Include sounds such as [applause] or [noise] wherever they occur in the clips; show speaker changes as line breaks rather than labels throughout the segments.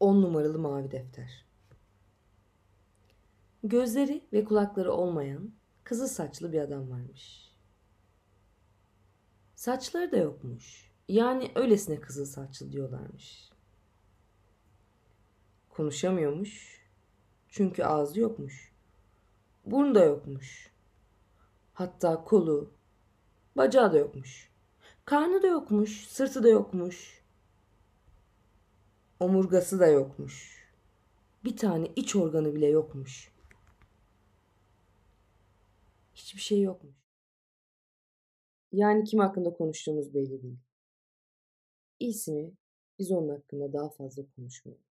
On numaralı mavi defter. Gözleri ve kulakları olmayan kızıl saçlı bir adam varmış. Saçları da yokmuş. Yani öylesine kızıl saçlı diyorlarmış. Konuşamıyormuş. Çünkü ağzı yokmuş. Burnu da yokmuş. Hatta kolu, bacağı da yokmuş. Karnı da yokmuş, sırtı da yokmuş. Omurgası da yokmuş. Bir tane iç organı bile yokmuş. Hiçbir şey yokmuş. Yani kim hakkında konuştuğumuz belli değil. İyisi mi biz onun hakkında daha fazla konuşmayalım.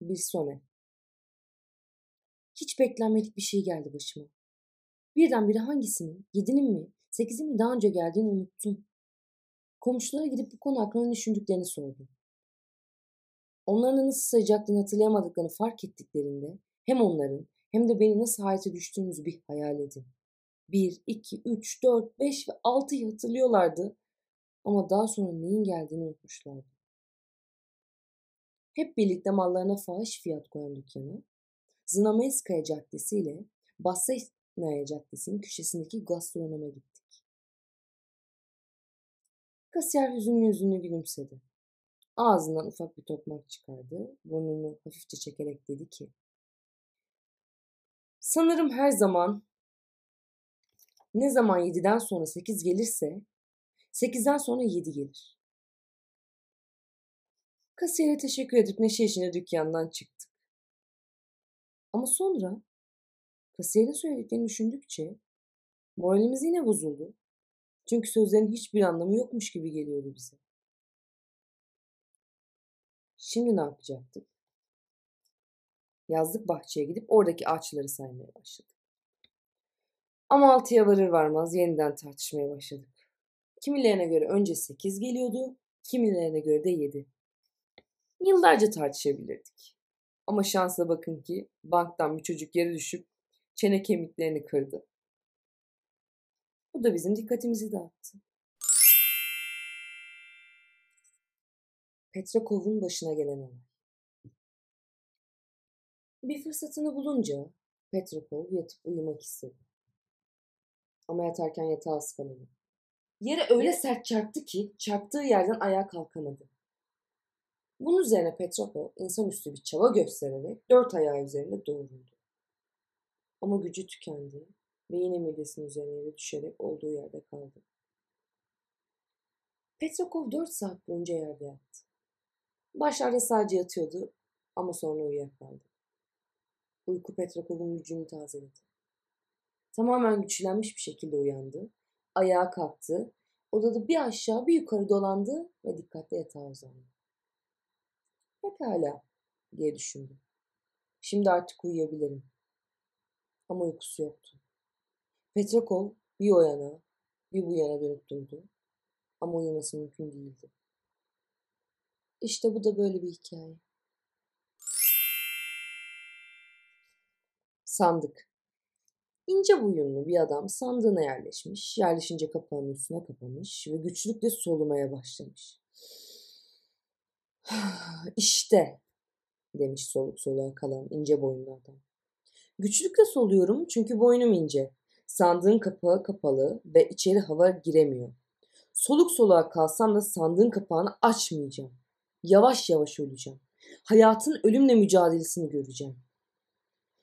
Bir sone. Hiç beklenmedik bir şey geldi başıma. Birdenbire hangisinin, yedinin mi, sekizin mi daha önce geldiğini unuttum. Komşulara gidip bu konu hakkında düşündüklerini sordum. Onların nasıl sayacaklığını hatırlayamadıklarını fark ettiklerinde hem onların hem de beni nasıl hayata düştüğümüzü bir hayal edin. 1, 2, 3, 4, 5 ve 6'yı hatırlıyorlardı ama daha sonra neyin geldiğini unutmuşlardı. Hep birlikte mallarına fahiş fiyat koyan dükkanı, Znamenskaya Caddesi ile Bassesnaya Caddesi'nin köşesindeki gastronoma gittik. Kasiyer hüzünlü hüzünlü gülümsedi. Ağzından ufak bir tokmak çıkardı. Burnunu hafifçe çekerek dedi ki Sanırım her zaman ne zaman 7'den sonra 8 gelirse 8'den sonra 7 gelir. Kasiyere teşekkür edip neşe içinde dükkandan çıktık. Ama sonra kasiyerin söylediklerini düşündükçe moralimiz yine bozuldu. Çünkü sözlerin hiçbir anlamı yokmuş gibi geliyordu bize. Şimdi ne yapacaktık? Yazlık bahçeye gidip oradaki ağaçları saymaya başladık. Ama altıya varır varmaz yeniden tartışmaya başladık. Kimilerine göre önce sekiz geliyordu, kimilerine göre de yedi. Yıllarca tartışabilirdik. Ama şansla bakın ki banktan bir çocuk yere düşüp çene kemiklerini kırdı. Bu da bizim dikkatimizi dağıttı. Petrakov'un başına gelen olay. Bir fırsatını bulunca Petrakov yatıp uyumak istedi. Ama yatarken yatağa ıskaladı. Yere öyle sert çarptı ki çarptığı yerden ayağa kalkamadı. Bunun üzerine Petrakov insanüstü bir çaba göstererek dört ayağı üzerinde doğruldu. Ama gücü tükendi ve yine midesinin üzerine düşerek olduğu yerde kaldı. Petrakov dört saat boyunca yerde yattı. Başlarda sadece yatıyordu ama sonra uyuyakaldı. Uyku Petrakov'un gücünü tazeledi. Tamamen güçlenmiş bir şekilde uyandı. Ayağa kalktı. Odada bir aşağı bir yukarı dolandı ve dikkatle yatağa uzandı. Pekala diye düşündü. Şimdi artık uyuyabilirim. Ama uykusu yoktu. Petrakov bir o yana bir bu yana dönüp durdu. Ama uyuması mümkün değildi. İşte bu da böyle bir hikaye. Sandık. İnce boyunlu bir adam sandığına yerleşmiş, yerleşince kapağının üstüne kapamış ve güçlükle solumaya başlamış. [sighs] İşte demiş soluk soluğa kalan ince boyunlu adam. Güçlükle soluyorum çünkü boynum ince. Sandığın kapağı kapalı ve içeri hava giremiyor. Soluk soluğa kalsam da sandığın kapağını açmayacağım. Yavaş yavaş öleceğim. Hayatın ölümle mücadelesini göreceğim.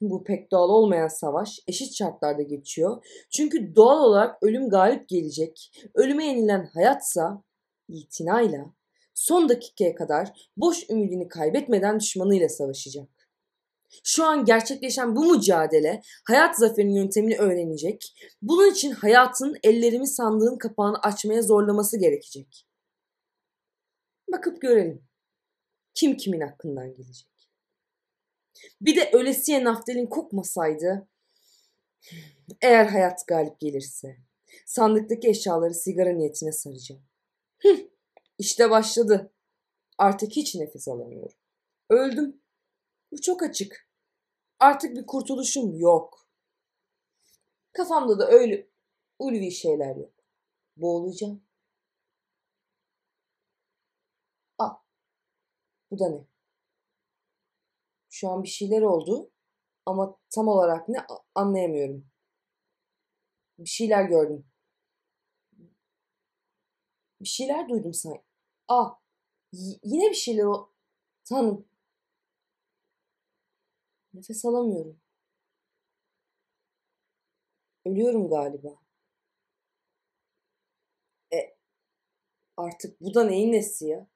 Bu pek doğal olmayan savaş eşit şartlarda geçiyor. Çünkü doğal olarak ölüm galip gelecek. Ölüme yenilen hayatsa itinayla son dakikaya kadar boş ümidini kaybetmeden düşmanıyla savaşacak. Şu an gerçekleşen bu mücadele hayat zaferinin yöntemini öğrenecek. Bunun için hayatın ellerimi sandığın kapağını açmaya zorlaması gerekecek. Bakıp görelim. Kim kimin hakkından gelecek? Bir de ölesiye naftalin kokmasaydı. Eğer hayat galip gelirse sandıktaki eşyaları sigara niyetine saracağım. Hıh, işte başladı. Artık hiç nefes alamıyorum. Öldüm. Bu çok açık. Artık bir kurtuluşum yok. Kafamda da öyle ulvi şeyler yok. Boğulacağım. Ah. Bu da ne? Şu an bir şeyler oldu ama tam olarak ne anlayamıyorum. Bir şeyler gördüm. Bir şeyler duydum sanki. Ah. Yine bir şeyler o. Tanrım. Nefes alamıyorum. Ölüyorum galiba. E, artık bu da neyin nesi ya?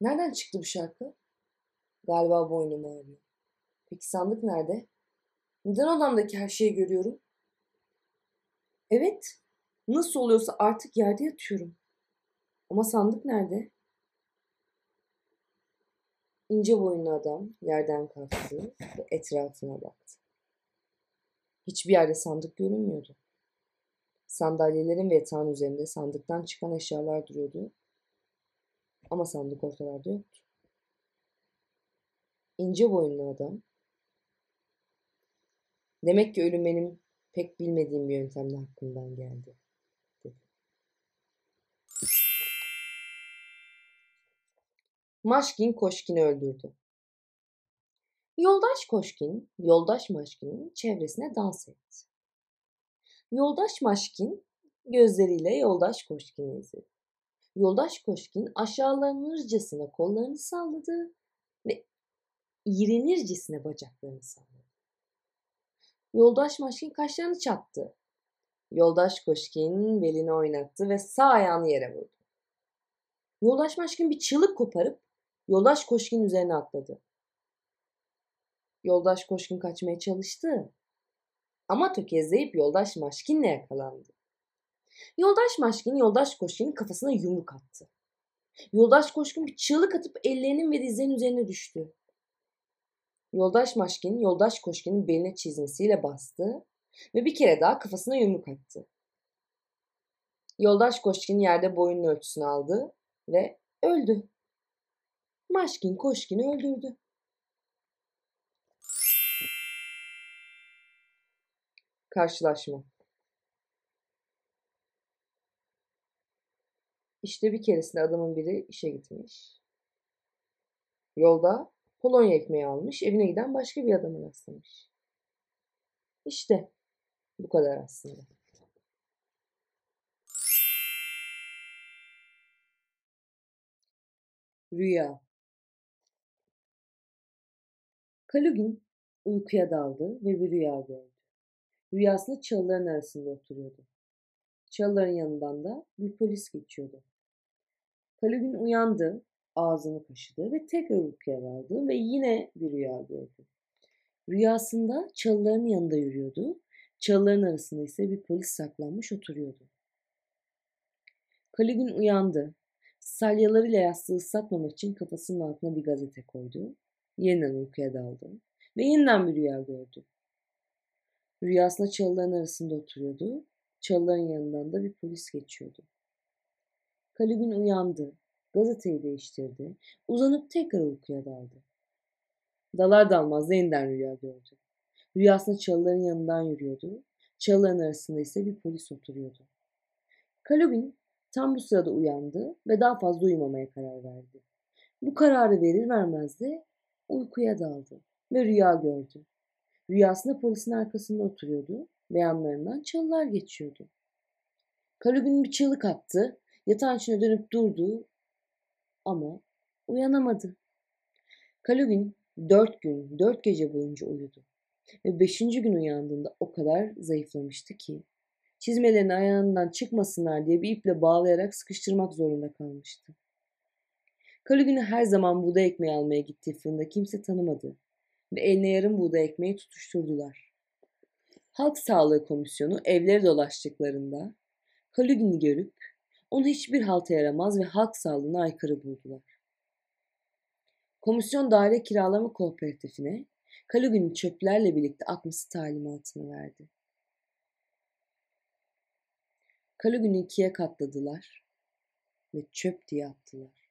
Nereden çıktı bu şarkı? Galiba boynum ağrıyor. Peki sandık nerede? Neden odamdaki her şeyi görüyorum? Evet, nasıl oluyorsa artık yerde yatıyorum. Ama sandık nerede? İnce boyunlu adam yerden kalktı ve etrafına baktı. Hiçbir yerde sandık görünmüyordu. Sandalyelerin ve yatağın üzerinde sandıktan çıkan eşyalar duruyordu. Ama sandık ortalarda yoktu. İnce boyunlu adam. Demek ki ölüm benim pek bilmediğim bir yöntemle hakkından geldi. Maşkin Koşkin'i öldürdü. Yoldaş Koşkin, yoldaş Maşkin'in çevresine dans etti. Yoldaş Maşkin gözleriyle yoldaş Koşkin'i izledi. Yoldaş Koşkin aşağılanırcasına kollarını salladı ve iğrenircesine bacaklarını salladı. Yoldaş Maşkin kaşlarını çattı. Yoldaş Koşkin belini oynattı ve sağ ayağını yere vurdu. Yoldaş Maşkin bir çığlık koparıp Yoldaş Koşkin üzerine atladı. Yoldaş Koşkin kaçmaya çalıştı. Ama tökezleyip Yoldaş Maşkin'le yakalandı. Yoldaş Maşkin Yoldaş Koşkin'in kafasına yumruk attı. Yoldaş Koşkin bir çığlık atıp ellerinin ve dizlerinin üzerine düştü. Yoldaş Maşkin Yoldaş Koşkin'in beline çizmesiyle bastı ve bir kere daha kafasına yumruk attı. Yoldaş Koşkin yerde boyunun ölçüsünü aldı ve öldü. Maşkin Koşkin'i öldürdü. Karşılaşma İşte bir keresinde adamın biri işe gitmiş. Yolda Polonya ekmeği almış, evine giden başka bir adamı rastlamış. İşte bu kadar aslında. Rüya Kalugin uykuya daldı ve bir rüya gördü. Rüyasında çalıların arasında oturuyordu. Çalıların yanından da bir polis geçiyordu. Kalugin uyandı, ağzını kaşıdı ve tekrar uykuya daldı ve yine bir rüya gördü. Rüyasında çalıların yanında yürüyordu. Çalıların arasında ise bir polis saklanmış oturuyordu. Kalugin uyandı. Salyalarıyla yastığı ıslatmamak için kafasının altına bir gazete koydu. Yeniden uykuya daldı ve yeniden bir rüya gördü. Rüyasında çalıların arasında oturuyordu. Çalıların yanından da bir polis geçiyordu. Kalibin uyandı. Gazeteyi değiştirdi. Uzanıp tekrar uykuya daldı. Dalar dalmaz yeniden rüya gördü. Rüyasında çalıların yanından yürüyordu. Çalıların arasında ise bir polis oturuyordu. Kalubin tam bu sırada uyandı ve daha fazla uyumamaya karar verdi. Bu kararı verir vermez de uykuya daldı ve rüya gördü. Rüyasında polisin arkasında oturuyordu ve yanlarından çalılar geçiyordu. Kalubin bir çığlık attı, yatağın içine dönüp durdu ama uyanamadı. Kalugin dört gün, dört gece boyunca uyudu. Ve beşinci gün uyandığında o kadar zayıflamıştı ki çizmelerini ayağından çıkmasınlar diye bir iple bağlayarak sıkıştırmak zorunda kalmıştı. Kalugin'i her zaman buğday ekmeği almaya gittiği fırında kimse tanımadı ve eline yarım buğday ekmeği tutuşturdular. Halk Sağlığı Komisyonu evleri dolaştıklarında Kalugin'i görüp onu hiçbir halta yaramaz ve halk sağlığına aykırı buldular. Komisyon daire kiralama kooperatifine Kalugin'i çöplerle birlikte atması talimatını verdi. Kalugin'i ikiye katladılar ve çöp diye attılar.